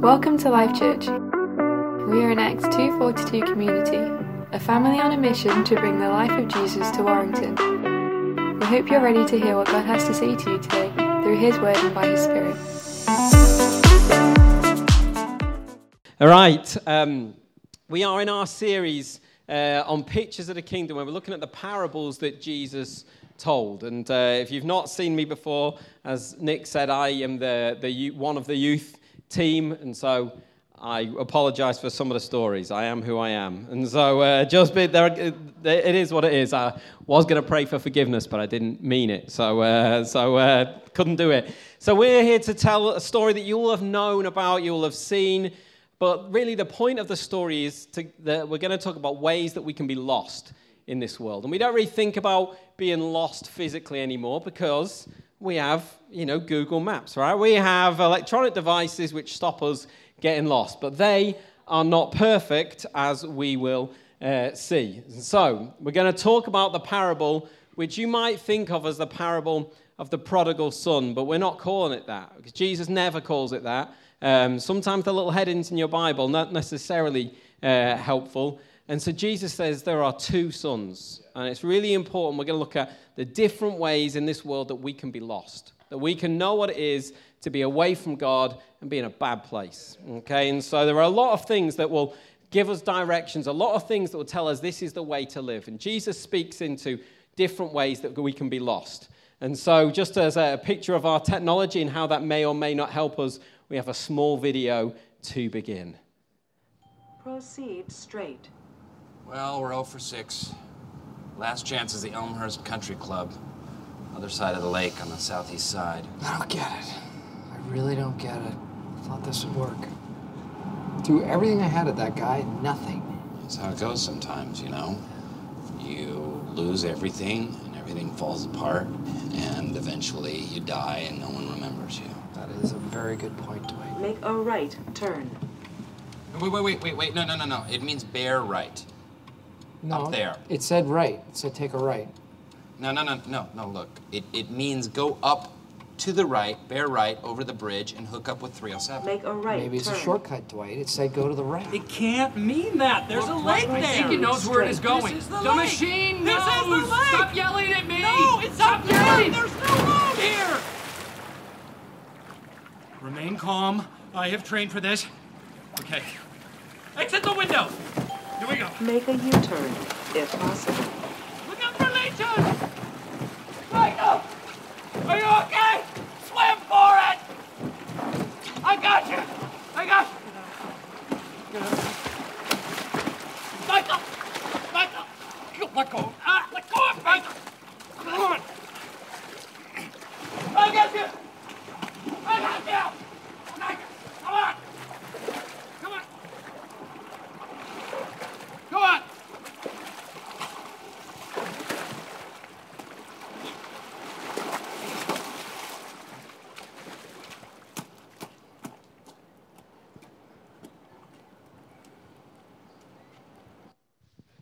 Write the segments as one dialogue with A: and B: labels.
A: Welcome to Life Church. We are an Acts 242 community, a family on a mission to bring the life of Jesus to Warrington. We hope you're ready to hear what God has to say to you today through His Word and by His Spirit.
B: All right, um, we are in our series uh, on pictures of the kingdom where we're looking at the parables that Jesus told. And uh, if you've not seen me before, as Nick said, I am the, the one of the youth team, and so I apologize for some of the stories. I am who I am. And so uh, just be, there, it is what it is. I was going to pray for forgiveness, but I didn't mean it. So, uh, so uh, couldn't do it. So we're here to tell a story that you all have known about, you all have seen. But really, the point of the story is to, that we're going to talk about ways that we can be lost in this world. And we don't really think about being lost physically anymore because we have, you know, Google Maps, right? We have electronic devices which stop us getting lost, but they are not perfect, as we will uh, see. So, we're going to talk about the parable, which you might think of as the parable of the prodigal son, but we're not calling it that because Jesus never calls it that. Um, sometimes the little headings in your Bible not necessarily uh, helpful. And so Jesus says there are two sons. And it's really important. We're going to look at the different ways in this world that we can be lost, that we can know what it is to be away from God and be in a bad place. Okay? And so there are a lot of things that will give us directions, a lot of things that will tell us this is the way to live. And Jesus speaks into different ways that we can be lost. And so, just as a picture of our technology and how that may or may not help us, we have a small video to begin.
C: Proceed straight.
D: Well, we're 0 for 6. Last chance is the Elmhurst Country Club, other side of the lake on the southeast side.
E: I don't get it. I really don't get it. I thought this would work. Threw everything I had at that guy, nothing.
D: That's how it goes sometimes, you know. You lose everything, and everything falls apart, and eventually you die, and no one remembers you.
E: That is a very good point, Dwight.
C: Make a right turn.
D: Wait, wait, wait, wait, wait. No, no, no, no. It means bear right.
E: No,
D: Up there.
E: It said right. It said take a right.
D: No, no, no, no, no. Look, it, it means go up to the right, bear right over the bridge, and hook up with 307.
C: Make a right
E: Maybe it's
C: turn.
E: a shortcut, Dwight. It said go to the right.
F: It can't mean that. There's a lake
C: right
F: there.
C: there.
F: think it knows where it is going.
C: This
F: the,
C: is the lake.
F: machine
C: This is the lake.
F: Stop yelling at me.
C: No, it's
F: Stop
C: not
F: yelling.
C: There's no road
F: here. Remain calm. I have trained for this. Okay. Exit the window. Here we go.
C: Make a U-turn, if possible.
F: Look out for leeches. Michael, are you okay? Swim for it. I got you. I got you. Michael! Michael! Let go. Ah, let go of me! Come on! I got you! I got you! Michael, come on! Come on! Come on!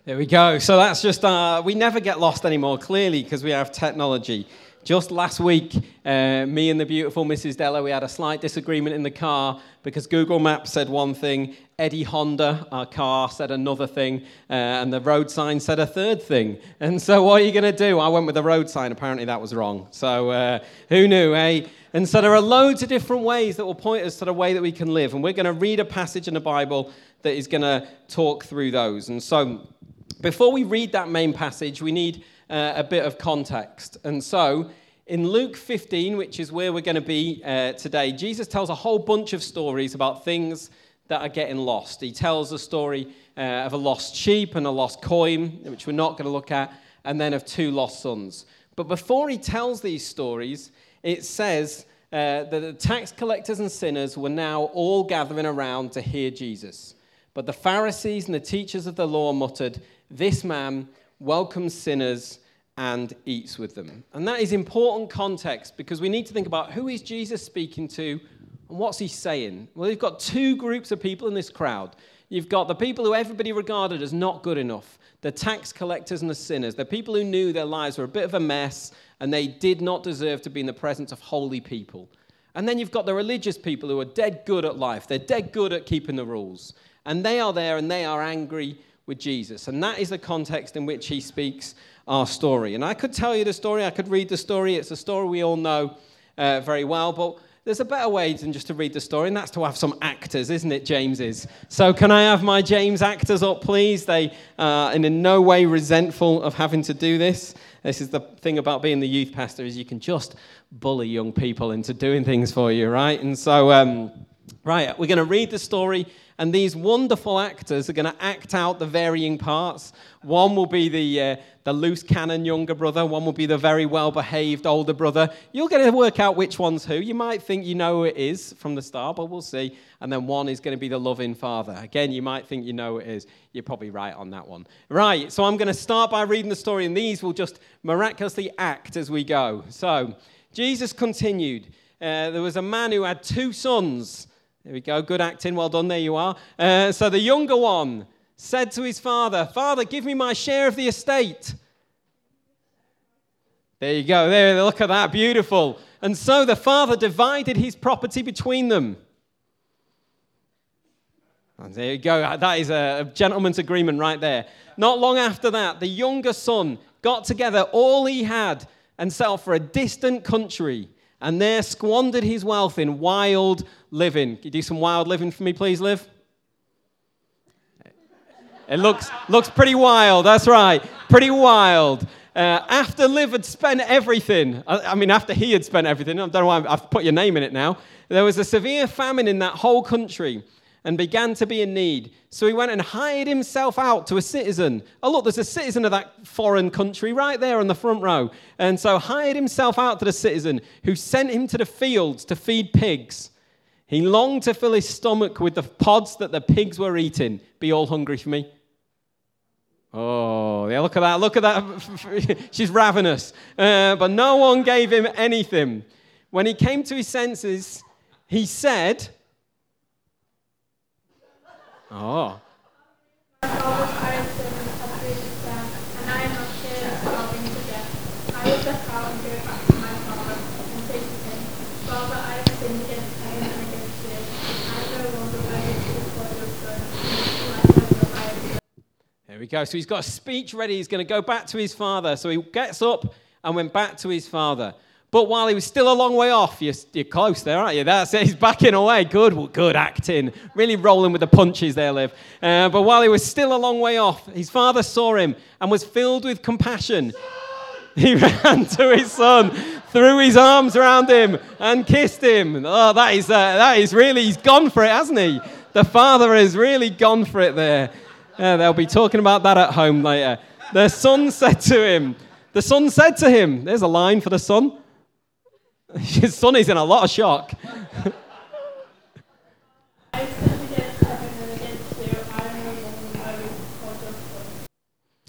B: There we go. So that's just, uh, we never get lost anymore, clearly, because we have technology. Just last week, uh, me and the beautiful Mrs. Della, we had a slight disagreement in the car because Google Maps said one thing, Eddie Honda, our car, said another thing, uh, and the road sign said a third thing. And so, what are you going to do? I went with the road sign. Apparently, that was wrong. So, uh, who knew, eh? And so, there are loads of different ways that will point us to the way that we can live. And we're going to read a passage in the Bible that is going to talk through those. And so, before we read that main passage, we need uh, a bit of context. And so, in Luke 15, which is where we're going to be uh, today, Jesus tells a whole bunch of stories about things that are getting lost. He tells a story uh, of a lost sheep and a lost coin, which we're not going to look at, and then of two lost sons. But before he tells these stories, it says uh, that the tax collectors and sinners were now all gathering around to hear Jesus. But the Pharisees and the teachers of the law muttered, This man welcomes sinners and eats with them. And that is important context because we need to think about who is Jesus speaking to and what's he saying? Well, you've got two groups of people in this crowd. you've got the people who everybody regarded as not good enough, the tax collectors and the sinners, the people who knew their lives were a bit of a mess and they did not deserve to be in the presence of holy people. And then you've got the religious people who are dead good at life, they're dead good at keeping the rules. And they are there and they are angry with Jesus. And that is the context in which he speaks our story. And I could tell you the story, I could read the story. It's a story we all know uh, very well, but there's a better way than just to read the story, and that's to have some actors, isn't it, James is? So, can I have my James actors up, please? They are in no way resentful of having to do this. This is the thing about being the youth pastor is you can just bully young people into doing things for you, right? And so, um, right, we're going to read the story and these wonderful actors are going to act out the varying parts. One will be the, uh, the loose cannon younger brother, one will be the very well behaved older brother. You'll get to work out which one's who. You might think you know who it is from the start, but we'll see. And then one is going to be the loving father. Again, you might think you know who it is. You're probably right on that one. Right, so I'm going to start by reading the story, and these will just miraculously act as we go. So, Jesus continued. Uh, there was a man who had two sons. There we go. Good acting. Well done. There you are. Uh, so the younger one said to his father, Father, give me my share of the estate. There you go. There, look at that. Beautiful. And so the father divided his property between them. And there you go. That is a gentleman's agreement right there. Not long after that, the younger son got together all he had and set off for a distant country and there squandered his wealth in wild living. Can you do some wild living for me, please, Liv? It looks, looks pretty wild, that's right. Pretty wild. Uh, after Liv had spent everything, I, I, mean, after he had spent everything, I don't know why I've put your name in it now, there was a severe famine in that whole country and began to be in need. So he went and hired himself out to a citizen. Oh, look, there's a citizen of that foreign country right there on the front row. And so hired himself out to the citizen who sent him to the fields to feed pigs. He longed to fill his stomach with the pods that the pigs were eating. Be all hungry for me. Oh, yeah, look at that. Look at that. She's ravenous. Uh, but no one gave him anything. When he came to his senses, he said, Oh. There we go. So he's got a speech ready. He's going to go back to his father. So he gets up and went back to his father. But while he was still a long way off, you're, you're close there, aren't you? That's it. He's backing away. Good, good acting. Really rolling with the punches there, Liv. Uh, but while he was still a long way off, his father saw him and was filled with compassion. He ran to his son, threw his arms around him, and kissed him. Oh, that is, uh, that is really, he's gone for it, hasn't he? The father has really gone for it there. Uh, they'll be talking about that at home later. The son said to him, the son said to him, there's a line for the son. His son is in a lot of shock.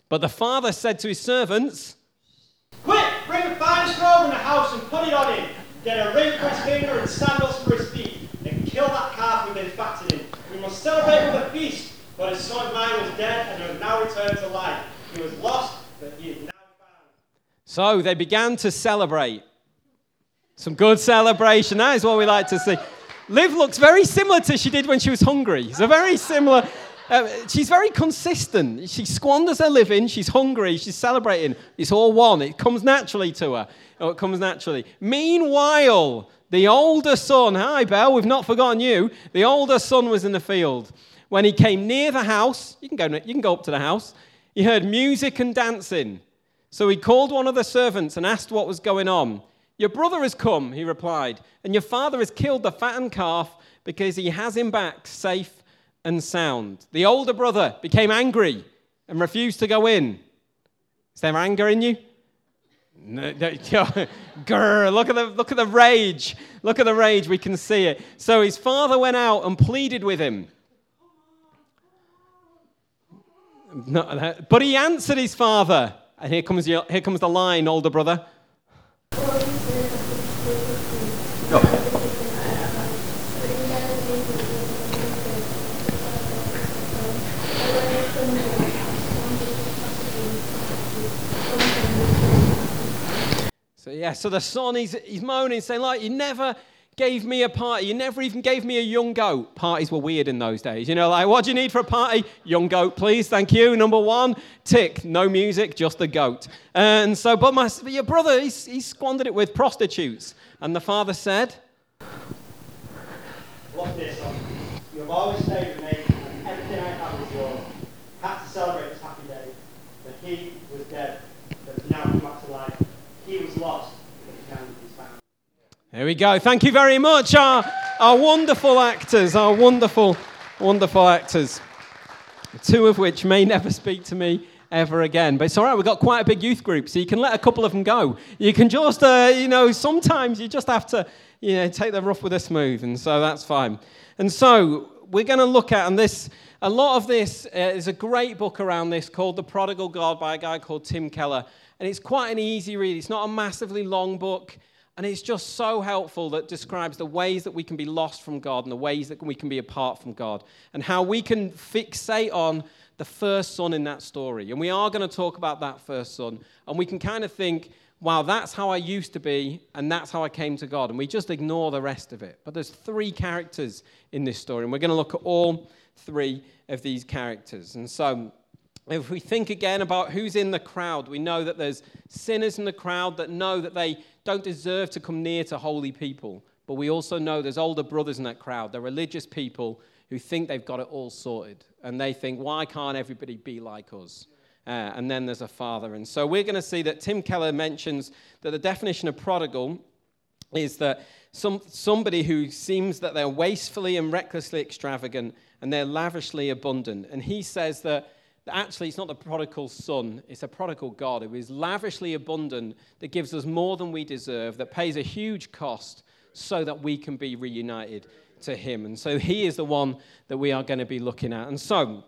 B: but the father said to his servants,
G: Quick, bring the finest robe in the house and put it on him. Get a ring for his finger and sandals for his feet. And kill that calf we've been fattening. We must celebrate with a feast. For his son of mine was dead and has now returned to life. He was lost, but he is now found.
B: So they began to celebrate. Some good celebration. That is what we like to see. Liv looks very similar to she did when she was hungry. A very similar. Uh, she's very consistent. She squanders her living. She's hungry. She's celebrating. It's all one. It comes naturally to her. Oh, it comes naturally. Meanwhile, the older son, hi, Belle, we've not forgotten you. The older son was in the field. When he came near the house, you can go, you can go up to the house, he heard music and dancing. So he called one of the servants and asked what was going on. Your brother has come, he replied, and your father has killed the fattened calf because he has him back safe and sound. The older brother became angry and refused to go in. Is there anger in you? No, no, grr, look at the look at the rage. Look at the rage. We can see it. So his father went out and pleaded with him. But he answered his father. And here comes, your, here comes the line, older brother. So, yeah, so the son, he's, he's moaning, saying, like, you never gave me a party. You never even gave me a young goat. Parties were weird in those days. You know, like, what do you need for a party? Young goat, please. Thank you. Number one, tick. No music, just the goat. And so, but my, your brother, he's he squandered it with prostitutes. And the father said,
G: What's this on? You have always stayed with me, and everything I have is yours. Had to celebrate this happy day. That he was dead, but has now come back to life. He was lost, but he found he's found.
B: There we go. Thank you very much, our, our wonderful actors, our wonderful, wonderful actors. Two of which may never speak to me ever again. But it's all right, we've got quite a big youth group, so you can let a couple of them go. You can just, uh, you know, sometimes you just have to, you know, take the rough with the smooth, and so that's fine. And so we're going to look at, and this, a lot of this uh, is a great book around this called The Prodigal God by a guy called Tim Keller. And it's quite an easy read, it's not a massively long book. And it's just so helpful that describes the ways that we can be lost from God and the ways that we can be apart from God and how we can fixate on the first son in that story. And we are going to talk about that first son. And we can kind of think, wow, that's how I used to be, and that's how I came to God. And we just ignore the rest of it. But there's three characters in this story, and we're going to look at all three of these characters. And so, if we think again about who's in the crowd, we know that there's sinners in the crowd that know that they don't deserve to come near to holy people. But we also know there's older brothers in that crowd, they're religious people who think they've got it all sorted. And they think, why can't everybody be like us? Uh, and then there's a father. And so we're going to see that Tim Keller mentions that the definition of prodigal is that some, somebody who seems that they're wastefully and recklessly extravagant and they're lavishly abundant. And he says that actually it's not the prodigal son, it's a prodigal God who is lavishly abundant, that gives us more than we deserve, that pays a huge cost so that we can be reunited to him. And so he is the one that we are going to be looking at. And so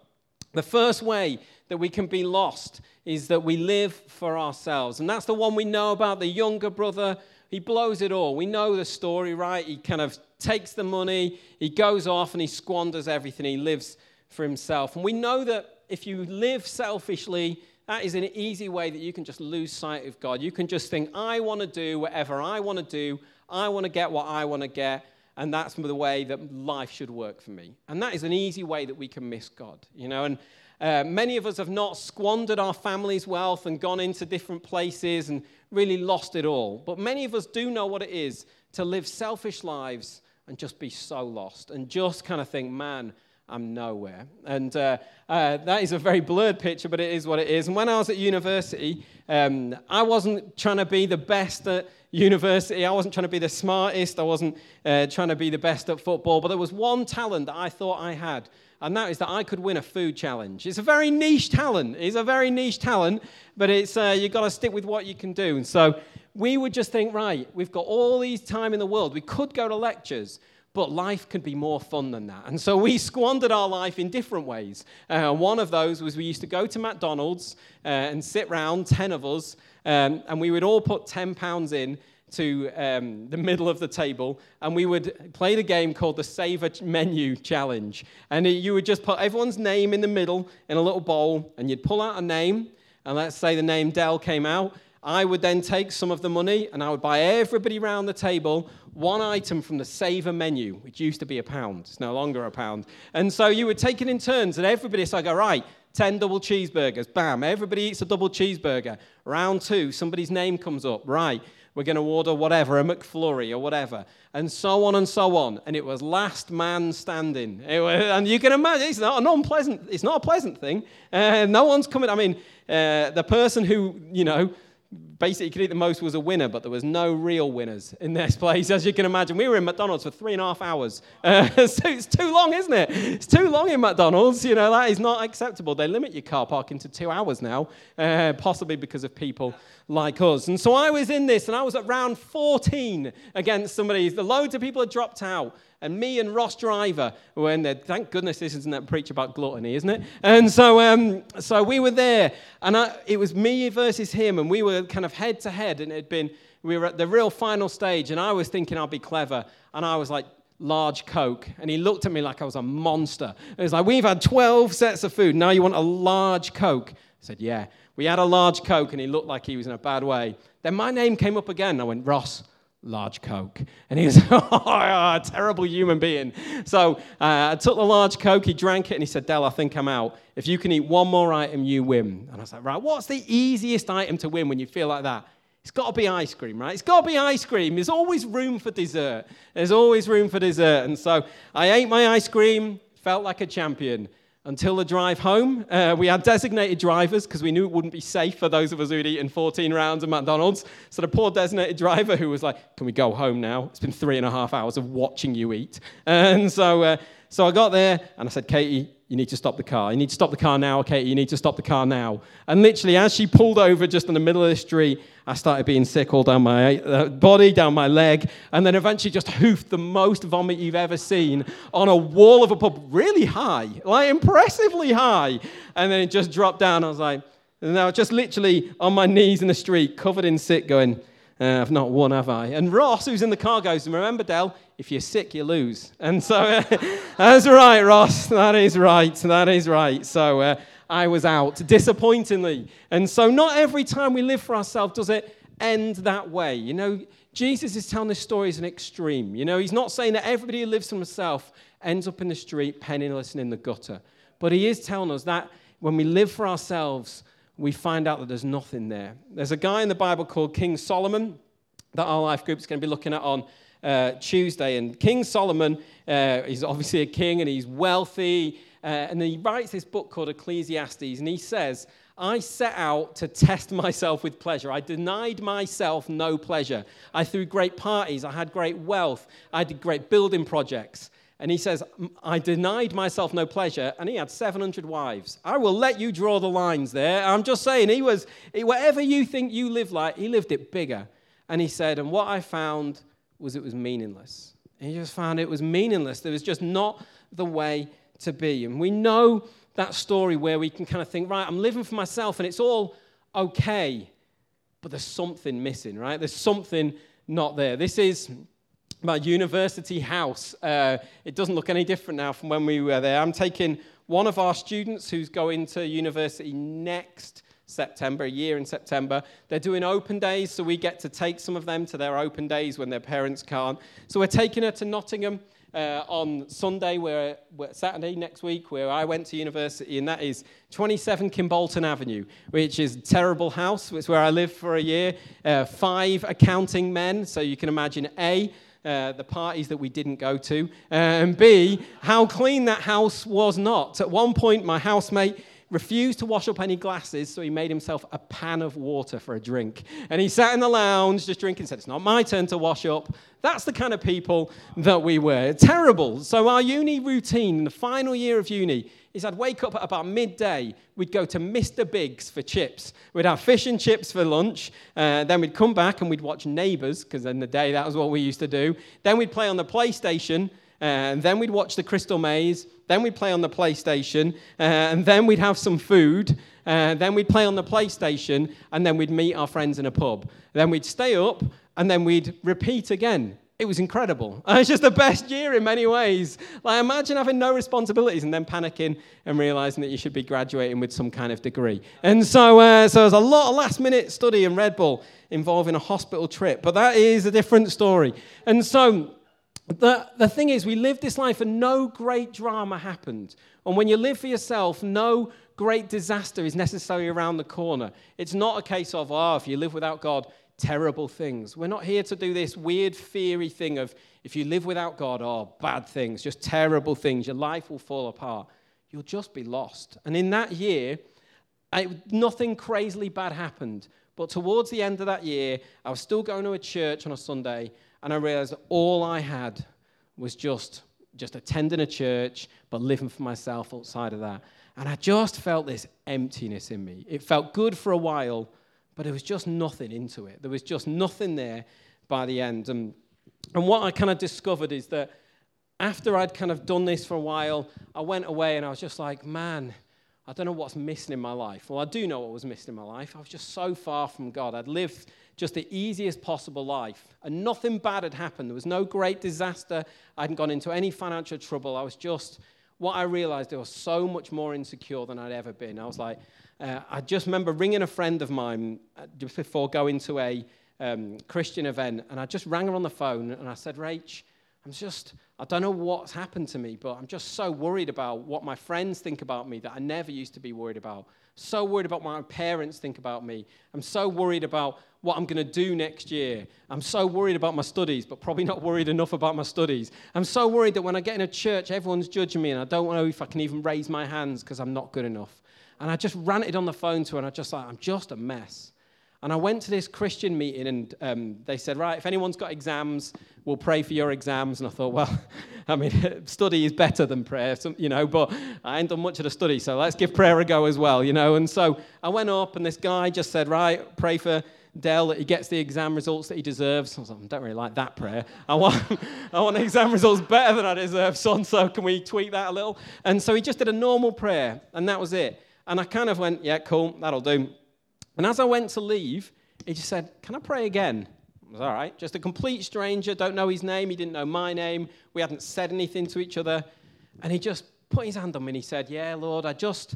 B: the first way that we can be lost is that we live for ourselves. And that's the one we know about the younger brother. He blows it all. We know the story, right? He kind of takes the money, he goes off and he squanders everything. He lives for himself. And we know that if you live selfishly, that is an easy way that you can just lose sight of God. You can just think, I want to do whatever I want to do, I want to get what I want to get, and that's the way that life should work for me. And that is an easy way that we can miss God, you know. And uh, many of us have not squandered our family's wealth and gone into different places and really lost it all. But many of us do know what it is to live selfish lives and just be so lost and just kind of think, man, I'm nowhere. And uh, uh, that is a very blurred picture, but it is what it is. And when I was at university, um, I wasn't trying to be the best at university. I wasn't trying to be the smartest. I wasn't uh, trying to be the best at football. But there was one talent that I thought I had, and that is that I could win a food challenge. It's a very niche talent. It's a very niche talent, but it's uh, you've got to stick with what you can do. And so we would just think, right, we've got all these time in the world. We could go to lectures. But life could be more fun than that. And so we squandered our life in different ways. Uh, one of those was we used to go to McDonald's uh, and sit round, 10 of us, um, and we would all put 10 pounds in to um, the middle of the table, and we would play the game called the Saver Menu Challenge. And you would just put everyone's name in the middle in a little bowl, and you'd pull out a name, and let's say the name Dell came out. I would then take some of the money and I would buy everybody around the table one item from the Saver menu, which used to be a pound. It's no longer a pound. And so you would take it in turns, and everybody, so I go, right, 10 double cheeseburgers, bam, everybody eats a double cheeseburger. Round two, somebody's name comes up, right, we're going to order whatever, a McFlurry or whatever, and so on and so on. And it was last man standing. Was, and you can imagine, it's not an unpleasant, it's not a pleasant thing. Uh, no one's coming, I mean, uh, the person who, you know, basically could eat the most was a winner, but there was no real winners in this place, as you can imagine. We were in McDonald's for three and a half hours. Uh, so it's too long, isn't it? It's too long in McDonald's. You know, that is not acceptable. They limit your car parking to two hours now, uh, possibly because of people like us. And so I was in this, and I was at round 14 against somebody. The loads of people had dropped out and me and Ross Driver were in there. Thank goodness this isn't that preach about gluttony, isn't it? And so, um, so we were there, and I, it was me versus him, and we were kind of head to head, and it had been we were at the real final stage, and I was thinking I'd be clever, and I was like, large Coke. And he looked at me like I was a monster. It was like, We've had 12 sets of food. Now you want a large Coke. I said, Yeah. We had a large Coke, and he looked like he was in a bad way. Then my name came up again. I went, Ross, large Coke. And he was, oh, a terrible human being. So uh, I took the large Coke, he drank it, and he said, Dell, I think I'm out. If you can eat one more item, you win. And I was like, Right, what's the easiest item to win when you feel like that? It's got to be ice cream, right? It's got to be ice cream. There's always room for dessert. There's always room for dessert. And so I ate my ice cream, felt like a champion until the drive home. Uh, we had designated drivers because we knew it wouldn't be safe for those of us who'd eaten 14 rounds of McDonald's. So the poor designated driver who was like, Can we go home now? It's been three and a half hours of watching you eat. And so, uh, so I got there and I said, Katie, you need to stop the car. You need to stop the car now, Katie. You need to stop the car now. And literally, as she pulled over just in the middle of the street, I started being sick all down my uh, body, down my leg, and then eventually just hoofed the most vomit you've ever seen on a wall of a pub, really high, like impressively high. And then it just dropped down. I was like, and I was just literally on my knees in the street, covered in sick, going, uh, I've not won, have I? And Ross, who's in the car, goes, Remember, Dell, if you're sick, you lose. And so uh, that's right, Ross. That is right. That is right. So uh, I was out, disappointingly. And so not every time we live for ourselves does it end that way. You know, Jesus is telling this story as an extreme. You know, he's not saying that everybody who lives for himself ends up in the street, penniless and in the gutter. But he is telling us that when we live for ourselves, we find out that there's nothing there. There's a guy in the Bible called King Solomon that our life group is going to be looking at on uh, Tuesday. And King Solomon, uh, he's obviously a king and he's wealthy. Uh, and he writes this book called Ecclesiastes. And he says, I set out to test myself with pleasure. I denied myself no pleasure. I threw great parties. I had great wealth. I did great building projects. And he says, I denied myself no pleasure, and he had 700 wives. I will let you draw the lines there. I'm just saying, he was, whatever you think you live like, he lived it bigger. And he said, and what I found was it was meaningless. He just found it was meaningless. There was just not the way to be. And we know that story where we can kind of think, right, I'm living for myself and it's all okay, but there's something missing, right? There's something not there. This is my university house. Uh, it doesn't look any different now from when we were there. I'm taking one of our students who's going to university next September, a year in September. They're doing open days, so we get to take some of them to their open days when their parents can't. So we're taking her to Nottingham. Uh, on Sunday, where, where, Saturday next week, where I went to university, and that is 27 Kimbolton Avenue, which is a terrible house. It's where I lived for a year. Uh, five accounting men, so you can imagine A, uh, the parties that we didn't go to, and B, how clean that house was not. At one point, my housemate refused to wash up any glasses, so he made himself a pan of water for a drink. And he sat in the lounge just drinking, said, It's not my turn to wash up. That's the kind of people that we were. Terrible. So, our uni routine in the final year of uni is I'd wake up at about midday, we'd go to Mr. Biggs for chips. We'd have fish and chips for lunch. Uh, then we'd come back and we'd watch Neighbours, because in the day that was what we used to do. Then we'd play on the PlayStation. Uh, and then we'd watch the Crystal Maze. Then we'd play on the PlayStation. Uh, and then we'd have some food. Uh, then we'd play on the PlayStation. And then we'd meet our friends in a pub. Then we'd stay up. And then we'd repeat again. It was incredible. It's just the best year in many ways. Like, imagine having no responsibilities and then panicking and realizing that you should be graduating with some kind of degree. And so, uh, so there's a lot of last minute study in Red Bull involving a hospital trip, but that is a different story. And so, the, the thing is, we live this life and no great drama happened. And when you live for yourself, no great disaster is necessarily around the corner. It's not a case of, oh, if you live without God, terrible things. We're not here to do this weird, fiery thing of if you live without God, oh, bad things, just terrible things. Your life will fall apart. You'll just be lost. And in that year, I, nothing crazily bad happened. But towards the end of that year, I was still going to a church on a Sunday, and I realized all I had was just, just attending a church, but living for myself outside of that. And I just felt this emptiness in me. It felt good for a while, but there was just nothing into it. There was just nothing there by the end. And, and what I kind of discovered is that after I'd kind of done this for a while, I went away and I was just like, man, I don't know what's missing in my life. Well, I do know what was missing in my life. I was just so far from God. I'd lived just the easiest possible life, and nothing bad had happened. There was no great disaster. I hadn't gone into any financial trouble. I was just what I realized, I was so much more insecure than I'd ever been. I was like, uh, I just remember ringing a friend of mine uh, just before going to a um, Christian event, and I just rang her on the phone and I said, Rach, I'm just, I don't know what's happened to me, but I'm just so worried about what my friends think about me that I never used to be worried about. So worried about what my parents think about me. I'm so worried about what I'm going to do next year. I'm so worried about my studies, but probably not worried enough about my studies. I'm so worried that when I get in a church, everyone's judging me, and I don't know if I can even raise my hands because I'm not good enough. And I just ranted on the phone to her, and I just like, I'm just a mess. And I went to this Christian meeting, and um, they said, Right, if anyone's got exams, we'll pray for your exams. And I thought, Well, I mean, study is better than prayer, you know, but I ain't done much of the study, so let's give prayer a go as well, you know. And so I went up, and this guy just said, Right, pray for Dell that he gets the exam results that he deserves. I like, I don't really like that prayer. I want, I want exam results better than I deserve, son, so can we tweak that a little? And so he just did a normal prayer, and that was it. And I kind of went, yeah, cool, that'll do. And as I went to leave, he just said, Can I pray again? I was all right. Just a complete stranger, don't know his name, he didn't know my name, we hadn't said anything to each other. And he just put his hand on me and he said, Yeah, Lord, I just.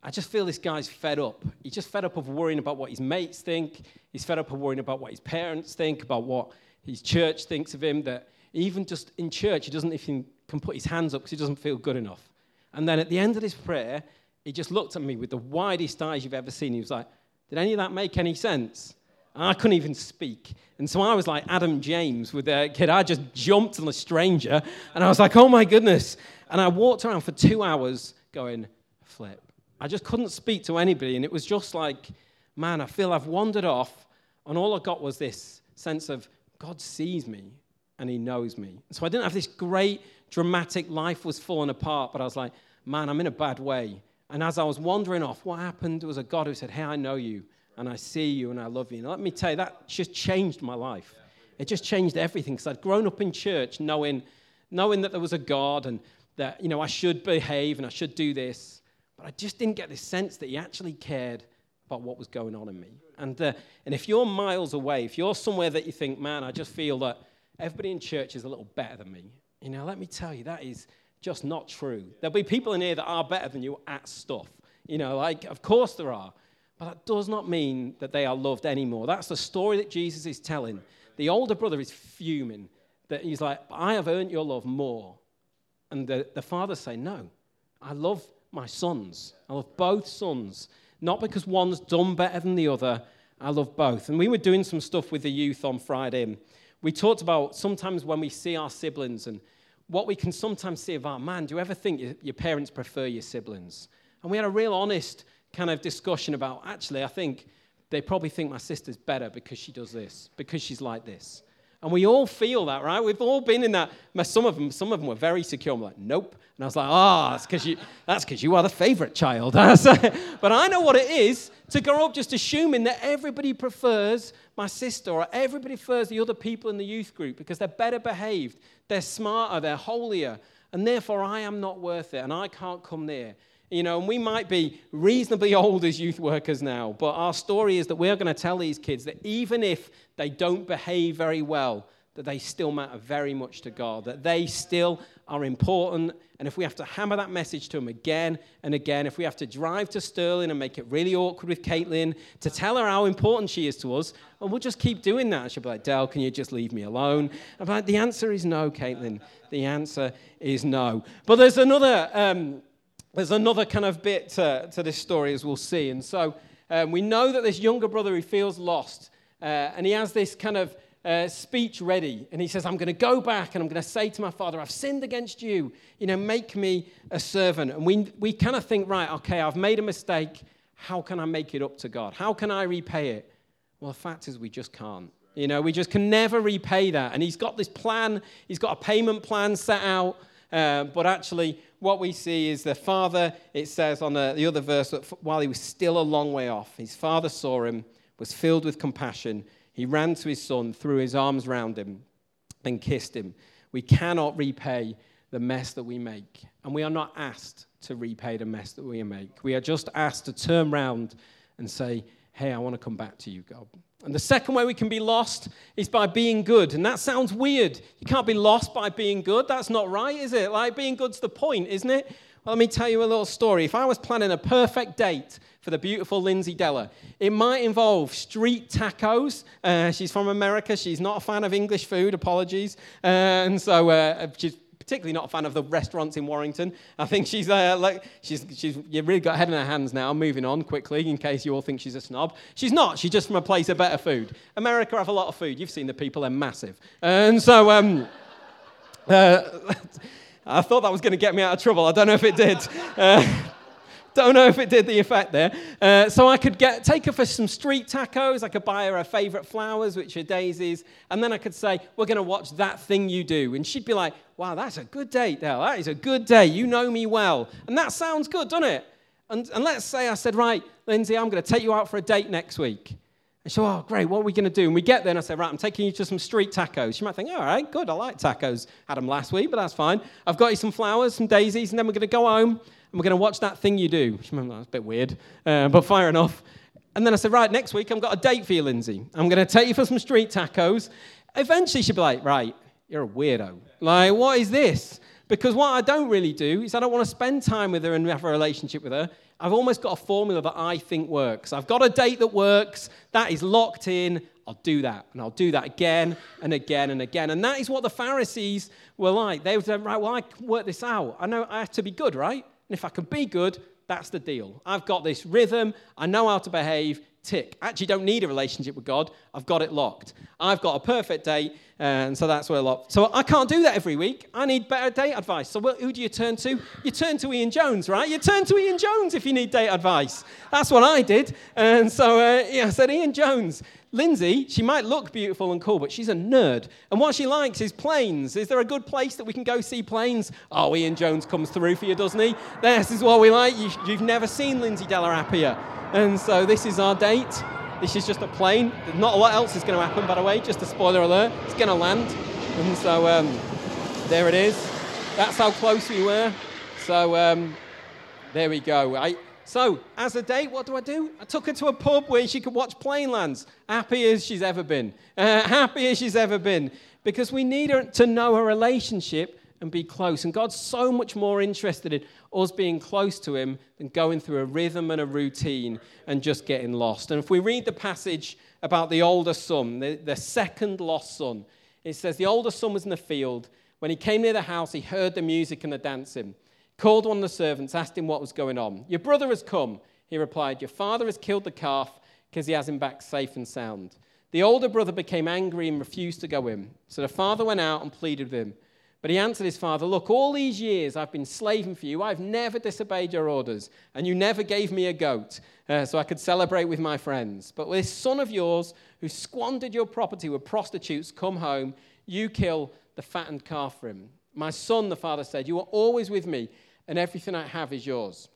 B: I just feel this guy's fed up. He's just fed up of worrying about what his mates think. He's fed up of worrying about what his parents think, about what his church thinks of him. That even just in church, he doesn't even can put his hands up because he doesn't feel good enough. And then at the end of this prayer, he just looked at me with the widest eyes you've ever seen. He was like, Did any of that make any sense? And I couldn't even speak. And so I was like Adam James with a kid. I just jumped on a stranger and I was like, Oh my goodness. And I walked around for two hours going, Flip. I just couldn't speak to anybody. And it was just like, Man, I feel I've wandered off. And all I got was this sense of God sees me and he knows me. So I didn't have this great dramatic life was falling apart, but I was like, Man, I'm in a bad way. And as I was wandering off, what happened was a God who said, Hey, I know you, and I see you, and I love you. And let me tell you, that just changed my life. It just changed everything because I'd grown up in church knowing, knowing that there was a God and that, you know, I should behave and I should do this. But I just didn't get this sense that He actually cared about what was going on in me. And, uh, and if you're miles away, if you're somewhere that you think, man, I just feel that everybody in church is a little better than me, you know, let me tell you, that is just not true. There'll be people in here that are better than you at stuff. You know, like, of course there are. But that does not mean that they are loved anymore. That's the story that Jesus is telling. The older brother is fuming that he's like, I have earned your love more. And the, the father's saying, No, I love my sons. I love both sons. Not because one's done better than the other. I love both. And we were doing some stuff with the youth on Friday. We talked about sometimes when we see our siblings and what we can sometimes see of our man, do you ever think your parents prefer your siblings? And we had a real honest kind of discussion about actually, I think they probably think my sister's better because she does this, because she's like this. And we all feel that, right? We've all been in that. Some of them, some of them were very secure. I'm like, nope. And I was like, ah, oh, that's because you, that's because you are the favorite child. but I know what it is to grow up just assuming that everybody prefers my sister or everybody prefers the other people in the youth group because they're better behaved, they're smarter, they're holier, and therefore I am not worth it and I can't come near. You know, and we might be reasonably old as youth workers now, but our story is that we're going to tell these kids that even if they don't behave very well, that they still matter very much to God, that they still are important. And if we have to hammer that message to them again and again, if we have to drive to Stirling and make it really awkward with Caitlin to tell her how important she is to us, and we'll just keep doing that. She'll be like, Dell, can you just leave me alone? I'm like, the answer is no, Caitlin. The answer is no. But there's another. Um, there's another kind of bit to, to this story, as we'll see. And so um, we know that this younger brother, he feels lost. Uh, and he has this kind of uh, speech ready. And he says, I'm going to go back and I'm going to say to my father, I've sinned against you. You know, make me a servant. And we, we kind of think, right, okay, I've made a mistake. How can I make it up to God? How can I repay it? Well, the fact is, we just can't. You know, we just can never repay that. And he's got this plan, he's got a payment plan set out. Uh, but actually, what we see is the father, it says on the, the other verse, that while he was still a long way off, his father saw him, was filled with compassion. He ran to his son, threw his arms round him, and kissed him. We cannot repay the mess that we make. And we are not asked to repay the mess that we make. We are just asked to turn round and say, Hey, I want to come back to you, God. And the second way we can be lost is by being good. And that sounds weird. You can't be lost by being good. That's not right, is it? Like, being good's the point, isn't it? Well, let me tell you a little story. If I was planning a perfect date for the beautiful Lindsay Della, it might involve street tacos. Uh, she's from America. She's not a fan of English food. Apologies. Uh, and so uh, she's particularly not a fan of the restaurants in Warrington. I think she's uh, like she's she's you've really got a head in her hands now. moving on quickly in case you all think she's a snob. She's not. She's just from a place of better food. America have a lot of food. You've seen the people; they're massive. And so. Um, uh, I thought that was going to get me out of trouble. I don't know if it did. Uh, don't know if it did the effect there. Uh, so I could get, take her for some street tacos. I could buy her her favorite flowers, which are daisies. And then I could say, We're going to watch that thing you do. And she'd be like, Wow, that's a good date, Dale. That is a good day. You know me well. And that sounds good, doesn't it? And, and let's say I said, Right, Lindsay, I'm going to take you out for a date next week. And she Oh, great, what are we going to do? And we get there, and I said, Right, I'm taking you to some street tacos. She might think, All right, good, I like tacos. Had them last week, but that's fine. I've got you some flowers, some daisies, and then we're going to go home and we're going to watch that thing you do. Went, That's a bit weird, uh, but fair enough. And then I said, Right, next week I've got a date for you, Lindsay. I'm going to take you for some street tacos. Eventually, she'd be like, Right, you're a weirdo. Like, what is this? Because what I don't really do is I don't want to spend time with her and have a relationship with her. I've almost got a formula that I think works. I've got a date that works, that is locked in. I'll do that. And I'll do that again and again and again. And that is what the Pharisees were like. They were say, right, well, I work this out. I know I have to be good, right? And if I can be good, that's the deal. I've got this rhythm. I know how to behave. Tick. Actually don't need a relationship with God. I've got it locked. I've got a perfect date, and so that's where I locked. So I can't do that every week. I need better date advice. So who do you turn to? You turn to Ian Jones, right? You turn to Ian Jones if you need date advice. That's what I did. And so uh, yeah, I said, Ian Jones, Lindsay, she might look beautiful and cool, but she's a nerd. And what she likes is planes. Is there a good place that we can go see planes? Oh, Ian Jones comes through for you, doesn't he? This is what we like. You, have never seen Lindsay Della happier. And so this is our date. This is just a plane. Not a lot else is going to happen, by the way. Just a spoiler alert. It's going to land. And so um, there it is. That's how close we were. So um, there we go. I, so, as a date, what do I do? I took her to a pub where she could watch Planelands. Happy as she's ever been. Uh, happy as she's ever been. Because we need her to know her relationship and be close. And God's so much more interested in us being close to Him than going through a rhythm and a routine and just getting lost. And if we read the passage about the older son, the, the second lost son, it says, The older son was in the field. When he came near the house, he heard the music and the dancing called one of the servants, asked him what was going on. Your brother has come. He replied, Your father has killed the calf because he has him back safe and sound. The older brother became angry and refused to go in. So the father went out and pleaded with him. But he answered his father, Look, all these years I've been slaving for you. I've never disobeyed your orders, and you never gave me a goat uh, so I could celebrate with my friends. But this son of yours, who squandered your property with prostitutes, come home, you kill the fattened calf for him. My son, the father said, You are always with me and everything I have is yours.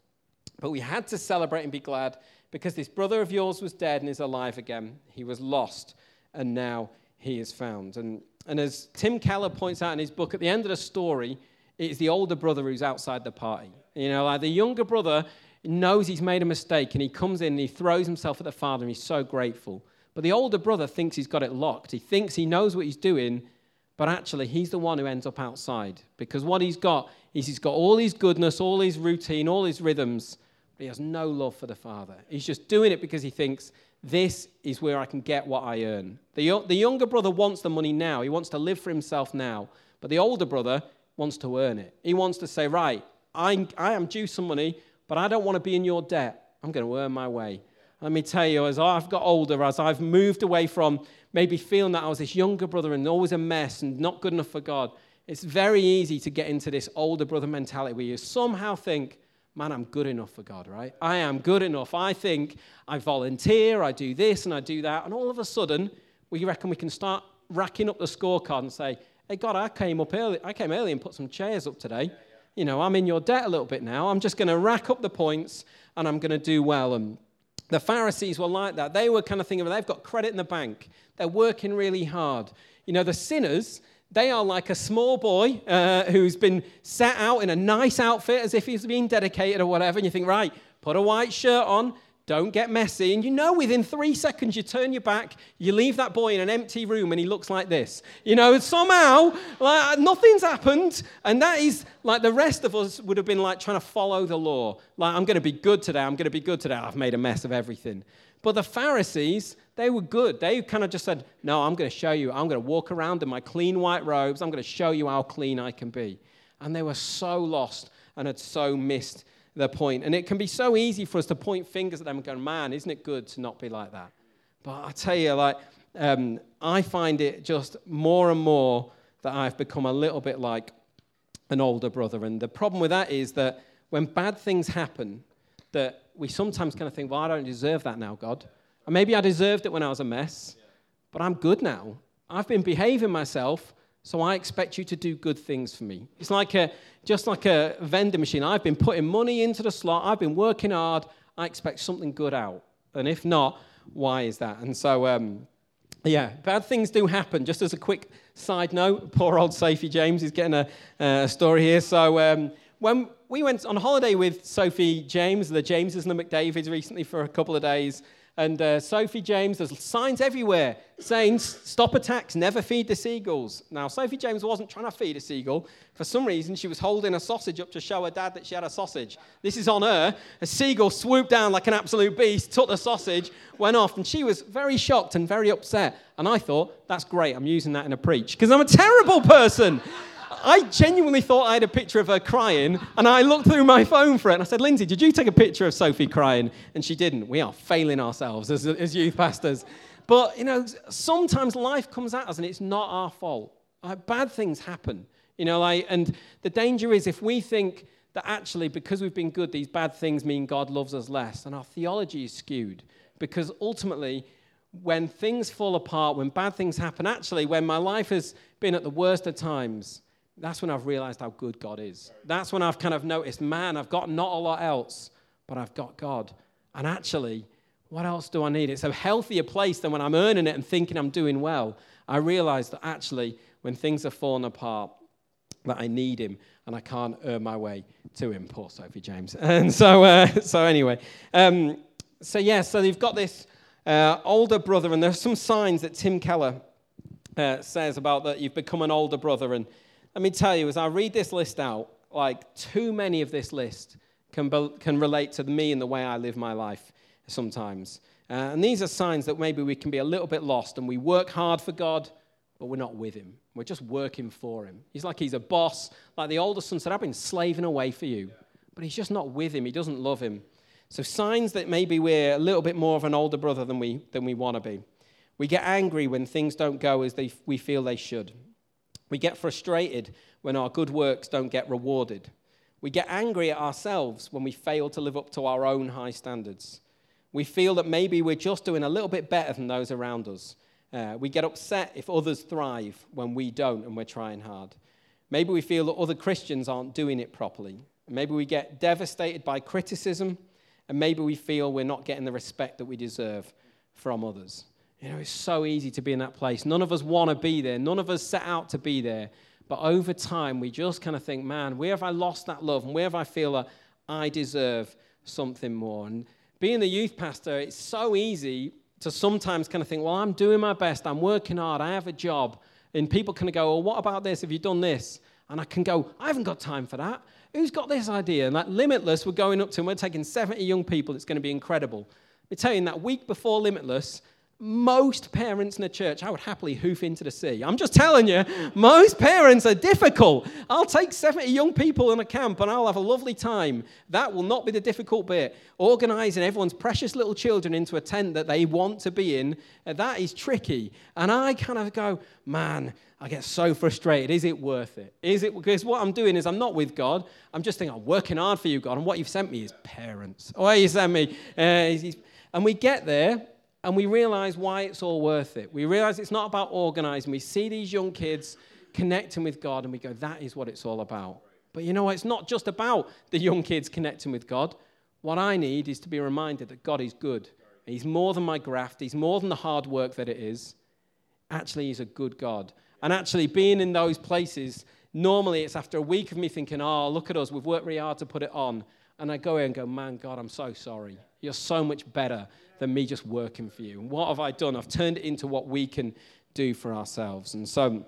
B: But we had to celebrate and be glad because this brother of yours was dead and is alive again. He was lost and now he is found. And, and as Tim Keller points out in his book, at the end of the story, it's the older brother who's outside the party. You know, like the younger brother knows he's made a mistake and he comes in and he throws himself at the father and he's so grateful. But the older brother thinks he's got it locked. He thinks he knows what he's doing, but actually he's the one who ends up outside because what he's got is he's got all his goodness, all his routine, all his rhythms, but he has no love for the Father. He's just doing it because he thinks, this is where I can get what I earn. The, the younger brother wants the money now, he wants to live for himself now, but the older brother wants to earn it. He wants to say, right, I, I am due some money, but I don't want to be in your debt. I'm going to earn my way. Let me tell you, as I've got older, as I've moved away from maybe feeling that I was this younger brother and always a mess and not good enough for God, it's very easy to get into this older brother mentality where you somehow think, man, I'm good enough for God, right? I am good enough. I think I volunteer, I do this and I do that. And all of a sudden, we reckon we can start racking up the scorecard and say, hey, God, I came up early. I came early and put some chairs up today. You know, I'm in your debt a little bit now. I'm just going to rack up the points and I'm going to do well. And the Pharisees were like that. They were kind of thinking, they've got credit in the bank. They're working really hard. You know, the sinners, they are like a small boy uh, who's been set out in a nice outfit as if he's been dedicated or whatever. And you think, right, put a white shirt on, don't get messy. And you know, within three seconds, you turn your back, you leave that boy in an empty room, and he looks like this. You know, somehow, like, nothing's happened. And that is like the rest of us would have been like trying to follow the law. Like, I'm going to be good today, I'm going to be good today. I've made a mess of everything. But the Pharisees, they were good. They kind of just said, No, I'm going to show you. I'm going to walk around in my clean white robes. I'm going to show you how clean I can be. And they were so lost and had so missed their point. And it can be so easy for us to point fingers at them and go, man, isn't it good to not be like that? But I tell you, like, um, I find it just more and more that I've become a little bit like an older brother. And the problem with that is that when bad things happen, that we sometimes kind of think, well, I don't deserve that now, God. And maybe I deserved it when I was a mess, but I'm good now. I've been behaving myself, so I expect you to do good things for me. It's like a, just like a vending machine. I've been putting money into the slot, I've been working hard, I expect something good out. And if not, why is that? And so, um, yeah, bad things do happen. Just as a quick side note, poor old Sophie James is getting a, a story here. So, um, when we went on holiday with Sophie James, the Jameses and the McDavids recently for a couple of days, and uh, Sophie James, there's signs everywhere saying, stop attacks, never feed the seagulls. Now, Sophie James wasn't trying to feed a seagull. For some reason, she was holding a sausage up to show her dad that she had a sausage. This is on her. A seagull swooped down like an absolute beast, took the sausage, went off, and she was very shocked and very upset. And I thought, that's great, I'm using that in a preach, because I'm a terrible person. I genuinely thought I had a picture of her crying, and I looked through my phone for it, and I said, Lindsay, did you take a picture of Sophie crying? And she didn't. We are failing ourselves as, as youth pastors. But, you know, sometimes life comes at us, and it's not our fault. Like, bad things happen, you know, like, and the danger is if we think that actually, because we've been good, these bad things mean God loves us less, and our theology is skewed. Because ultimately, when things fall apart, when bad things happen, actually, when my life has been at the worst of times, that's when I've realized how good God is. That's when I've kind of noticed, man, I've got not a lot else, but I've got God. And actually, what else do I need? It's a healthier place than when I'm earning it and thinking I'm doing well. I realize that actually, when things are falling apart, that I need Him and I can't earn my way to Him. Poor Sophie James. And so, uh, so anyway, um, so yeah, so you've got this uh, older brother, and there's some signs that Tim Keller uh, says about that you've become an older brother, and let me tell you, as I read this list out, like too many of this list can, be, can relate to me and the way I live my life sometimes. Uh, and these are signs that maybe we can be a little bit lost and we work hard for God, but we're not with Him. We're just working for Him. He's like He's a boss. Like the older son said, I've been slaving away for you. But He's just not with Him. He doesn't love Him. So, signs that maybe we're a little bit more of an older brother than we, than we want to be. We get angry when things don't go as they, we feel they should. We get frustrated when our good works don't get rewarded. We get angry at ourselves when we fail to live up to our own high standards. We feel that maybe we're just doing a little bit better than those around us. Uh, we get upset if others thrive when we don't and we're trying hard. Maybe we feel that other Christians aren't doing it properly. Maybe we get devastated by criticism, and maybe we feel we're not getting the respect that we deserve from others. You know, it's so easy to be in that place. None of us want to be there. None of us set out to be there. But over time, we just kind of think, man, where have I lost that love? And where have I feel that I deserve something more? And being the youth pastor, it's so easy to sometimes kind of think, well, I'm doing my best. I'm working hard. I have a job. And people kind of go, well, what about this? Have you done this? And I can go, I haven't got time for that. Who's got this idea? And like Limitless, we're going up to, and we're taking 70 young people. It's going to be incredible. I tell you, that week before Limitless, most parents in the church, I would happily hoof into the sea. I'm just telling you, most parents are difficult. I'll take 70 young people in a camp and I'll have a lovely time. That will not be the difficult bit. Organizing everyone's precious little children into a tent that they want to be in, uh, that is tricky. And I kind of go, man, I get so frustrated. Is it worth it? Is it because what I'm doing is I'm not with God. I'm just thinking, I'm working hard for you, God. And what you've sent me is parents. Oh, you sent me. Uh, and we get there and we realize why it's all worth it. We realize it's not about organizing. We see these young kids connecting with God and we go, that is what it's all about. But you know what? It's not just about the young kids connecting with God. What I need is to be reminded that God is good. He's more than my graft, He's more than the hard work that it is. Actually, He's a good God. And actually, being in those places, normally it's after a week of me thinking, oh, look at us, we've worked really hard to put it on. And I go in and go, man, God, I'm so sorry. You're so much better than me just working for you. And what have I done? I've turned it into what we can do for ourselves. And so,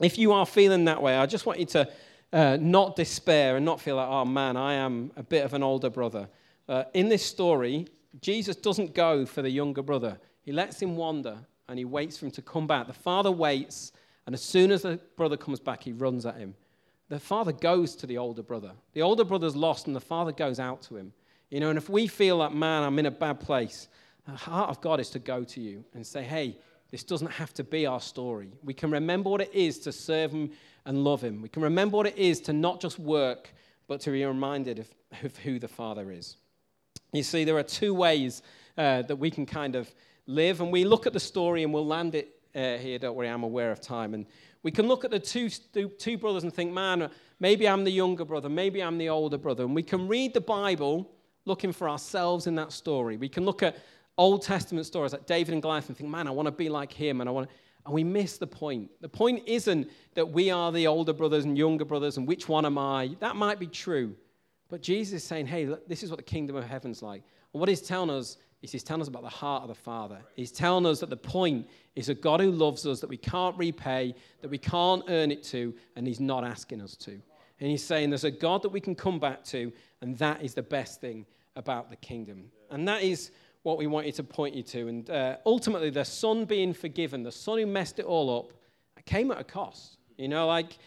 B: if you are feeling that way, I just want you to uh, not despair and not feel like, oh man, I am a bit of an older brother. Uh, in this story, Jesus doesn't go for the younger brother, he lets him wander and he waits for him to come back. The father waits, and as soon as the brother comes back, he runs at him. The father goes to the older brother. The older brother's lost, and the father goes out to him. You know, and if we feel like, man, I'm in a bad place, the heart of God is to go to you and say, hey, this doesn't have to be our story. We can remember what it is to serve Him and love Him. We can remember what it is to not just work, but to be reminded of, of who the Father is. You see, there are two ways uh, that we can kind of live, and we look at the story and we'll land it uh, here. Don't worry, I'm aware of time. And we can look at the two, two brothers and think, man, maybe I'm the younger brother, maybe I'm the older brother. And we can read the Bible looking for ourselves in that story. We can look at Old Testament stories like David and Goliath and think, man, I want to be like him, and I want and we miss the point. The point isn't that we are the older brothers and younger brothers, and which one am I? That might be true. But Jesus is saying, hey, look, this is what the kingdom of heaven's like. And what he's telling us is he's telling us about the heart of the Father. He's telling us that the point is a God who loves us, that we can't repay, that we can't earn it to, and he's not asking us to. And he's saying there's a God that we can come back to, and that is the best thing about the kingdom. And that is what we want you to point you to. And uh, ultimately, the son being forgiven, the son who messed it all up, came at a cost. You know, like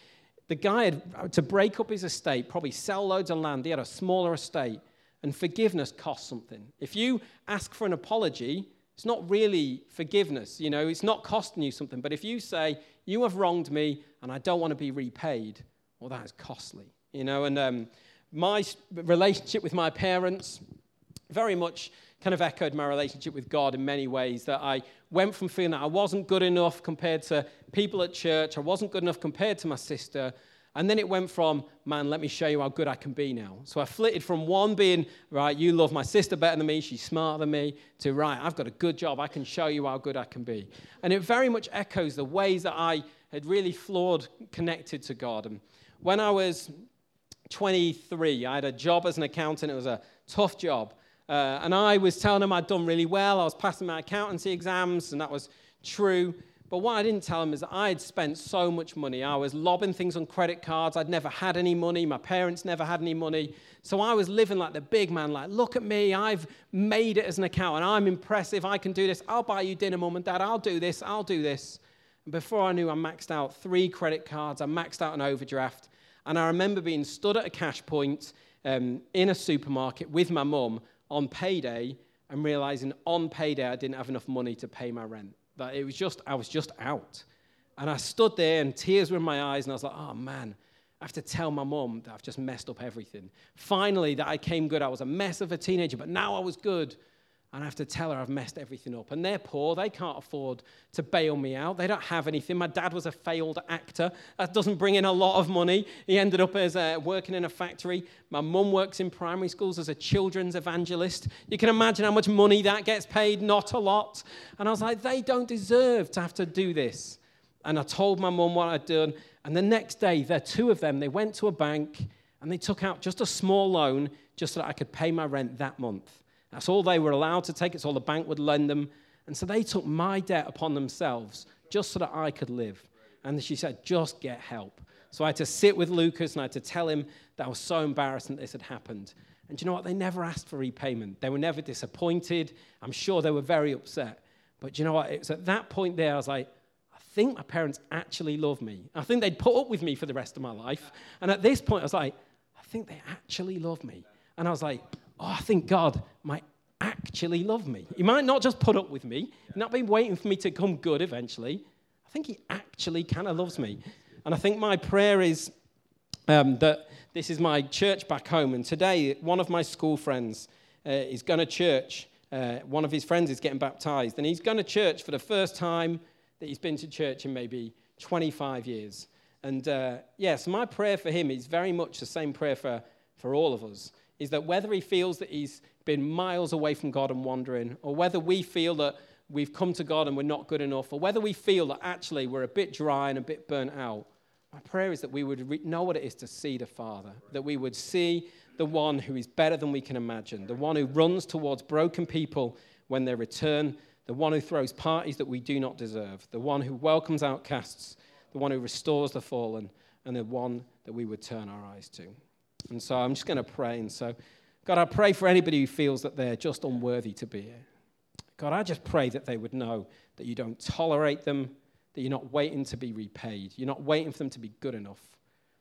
B: the guy had to break up his estate, probably sell loads of land. He had a smaller estate, and forgiveness costs something. If you ask for an apology, it's not really forgiveness. You know, it's not costing you something. But if you say, You have wronged me and I don't want to be repaid, well, that is costly. You know, and um, my relationship with my parents, very much kind of echoed my relationship with God in many ways. That I went from feeling that I wasn't good enough compared to people at church, I wasn't good enough compared to my sister. And then it went from, man, let me show you how good I can be now. So I flitted from one being, right, you love my sister better than me, she's smarter than me, to, right, I've got a good job, I can show you how good I can be. And it very much echoes the ways that I had really flawed connected to God. And when I was 23, I had a job as an accountant, it was a tough job. Uh, and I was telling him I'd done really well. I was passing my accountancy exams, and that was true. But what I didn't tell him is I had spent so much money. I was lobbing things on credit cards. I'd never had any money. My parents never had any money. So I was living like the big man, like, look at me. I've made it as an accountant. I'm impressive. I can do this. I'll buy you dinner, mum and dad. I'll do this. I'll do this. And before I knew, I maxed out three credit cards. I maxed out an overdraft. And I remember being stood at a cash point um, in a supermarket with my mum on payday and realizing on payday I didn't have enough money to pay my rent. That it was just, I was just out. And I stood there and tears were in my eyes and I was like, oh man, I have to tell my mum that I've just messed up everything. Finally, that I came good. I was a mess of a teenager, but now I was good and I have to tell her I've messed everything up. And they're poor, they can't afford to bail me out. They don't have anything. My dad was a failed actor. That doesn't bring in a lot of money. He ended up as a, working in a factory. My mum works in primary schools as a children's evangelist. You can imagine how much money that gets paid, not a lot. And I was like, they don't deserve to have to do this. And I told my mum what I'd done. And the next day, the two of them, they went to a bank and they took out just a small loan just so that I could pay my rent that month. That's all they were allowed to take. It's all the bank would lend them. And so they took my debt upon themselves just so that I could live. And she said, just get help. So I had to sit with Lucas and I had to tell him that I was so embarrassed that this had happened. And you know what? They never asked for repayment. They were never disappointed. I'm sure they were very upset. But you know what? It was at that point there, I was like, I think my parents actually love me. I think they'd put up with me for the rest of my life. And at this point, I was like, I think they actually love me. And I was like, oh, I think God might actually love me. He might not just put up with me, not be waiting for me to come good eventually. I think he actually kind of loves me. And I think my prayer is um, that this is my church back home. And today, one of my school friends uh, is going to church. Uh, one of his friends is getting baptized. And he's going to church for the first time that he's been to church in maybe 25 years. And uh, yes, yeah, so my prayer for him is very much the same prayer for, for all of us is that whether he feels that he's been miles away from God and wandering, or whether we feel that we've come to God and we're not good enough, or whether we feel that actually we're a bit dry and a bit burnt out, My prayer is that we would re- know what it is to see the Father, that we would see the one who is better than we can imagine, the one who runs towards broken people when they return, the one who throws parties that we do not deserve, the one who welcomes outcasts, the one who restores the fallen, and the one that we would turn our eyes to. And so I'm just going to pray. And so, God, I pray for anybody who feels that they're just unworthy to be here. God, I just pray that they would know that you don't tolerate them, that you're not waiting to be repaid. You're not waiting for them to be good enough,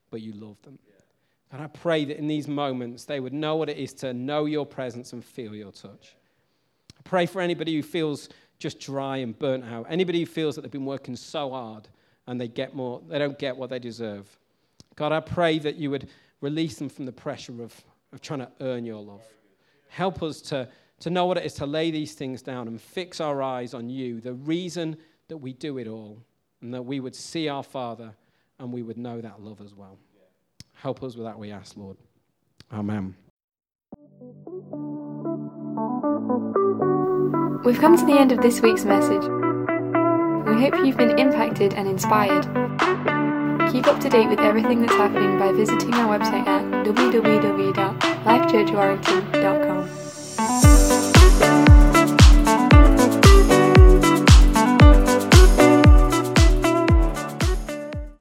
B: but you love them. And I pray that in these moments they would know what it is to know your presence and feel your touch. I pray for anybody who feels just dry and burnt out, anybody who feels that they've been working so hard and they get more, they don't get what they deserve. God, I pray that you would release them from the pressure of, of trying to earn your love. Help us to, to know what it is to lay these things down and fix our eyes on you, the reason that we do it all, and that we would see our Father and we would know that love as well. Help us with that, we ask, Lord. Amen.
A: We've come to the end of this week's message. We hope you've been impacted and inspired. Keep up to date with everything that's happening by visiting our website at www.lifechurchwarrington.com.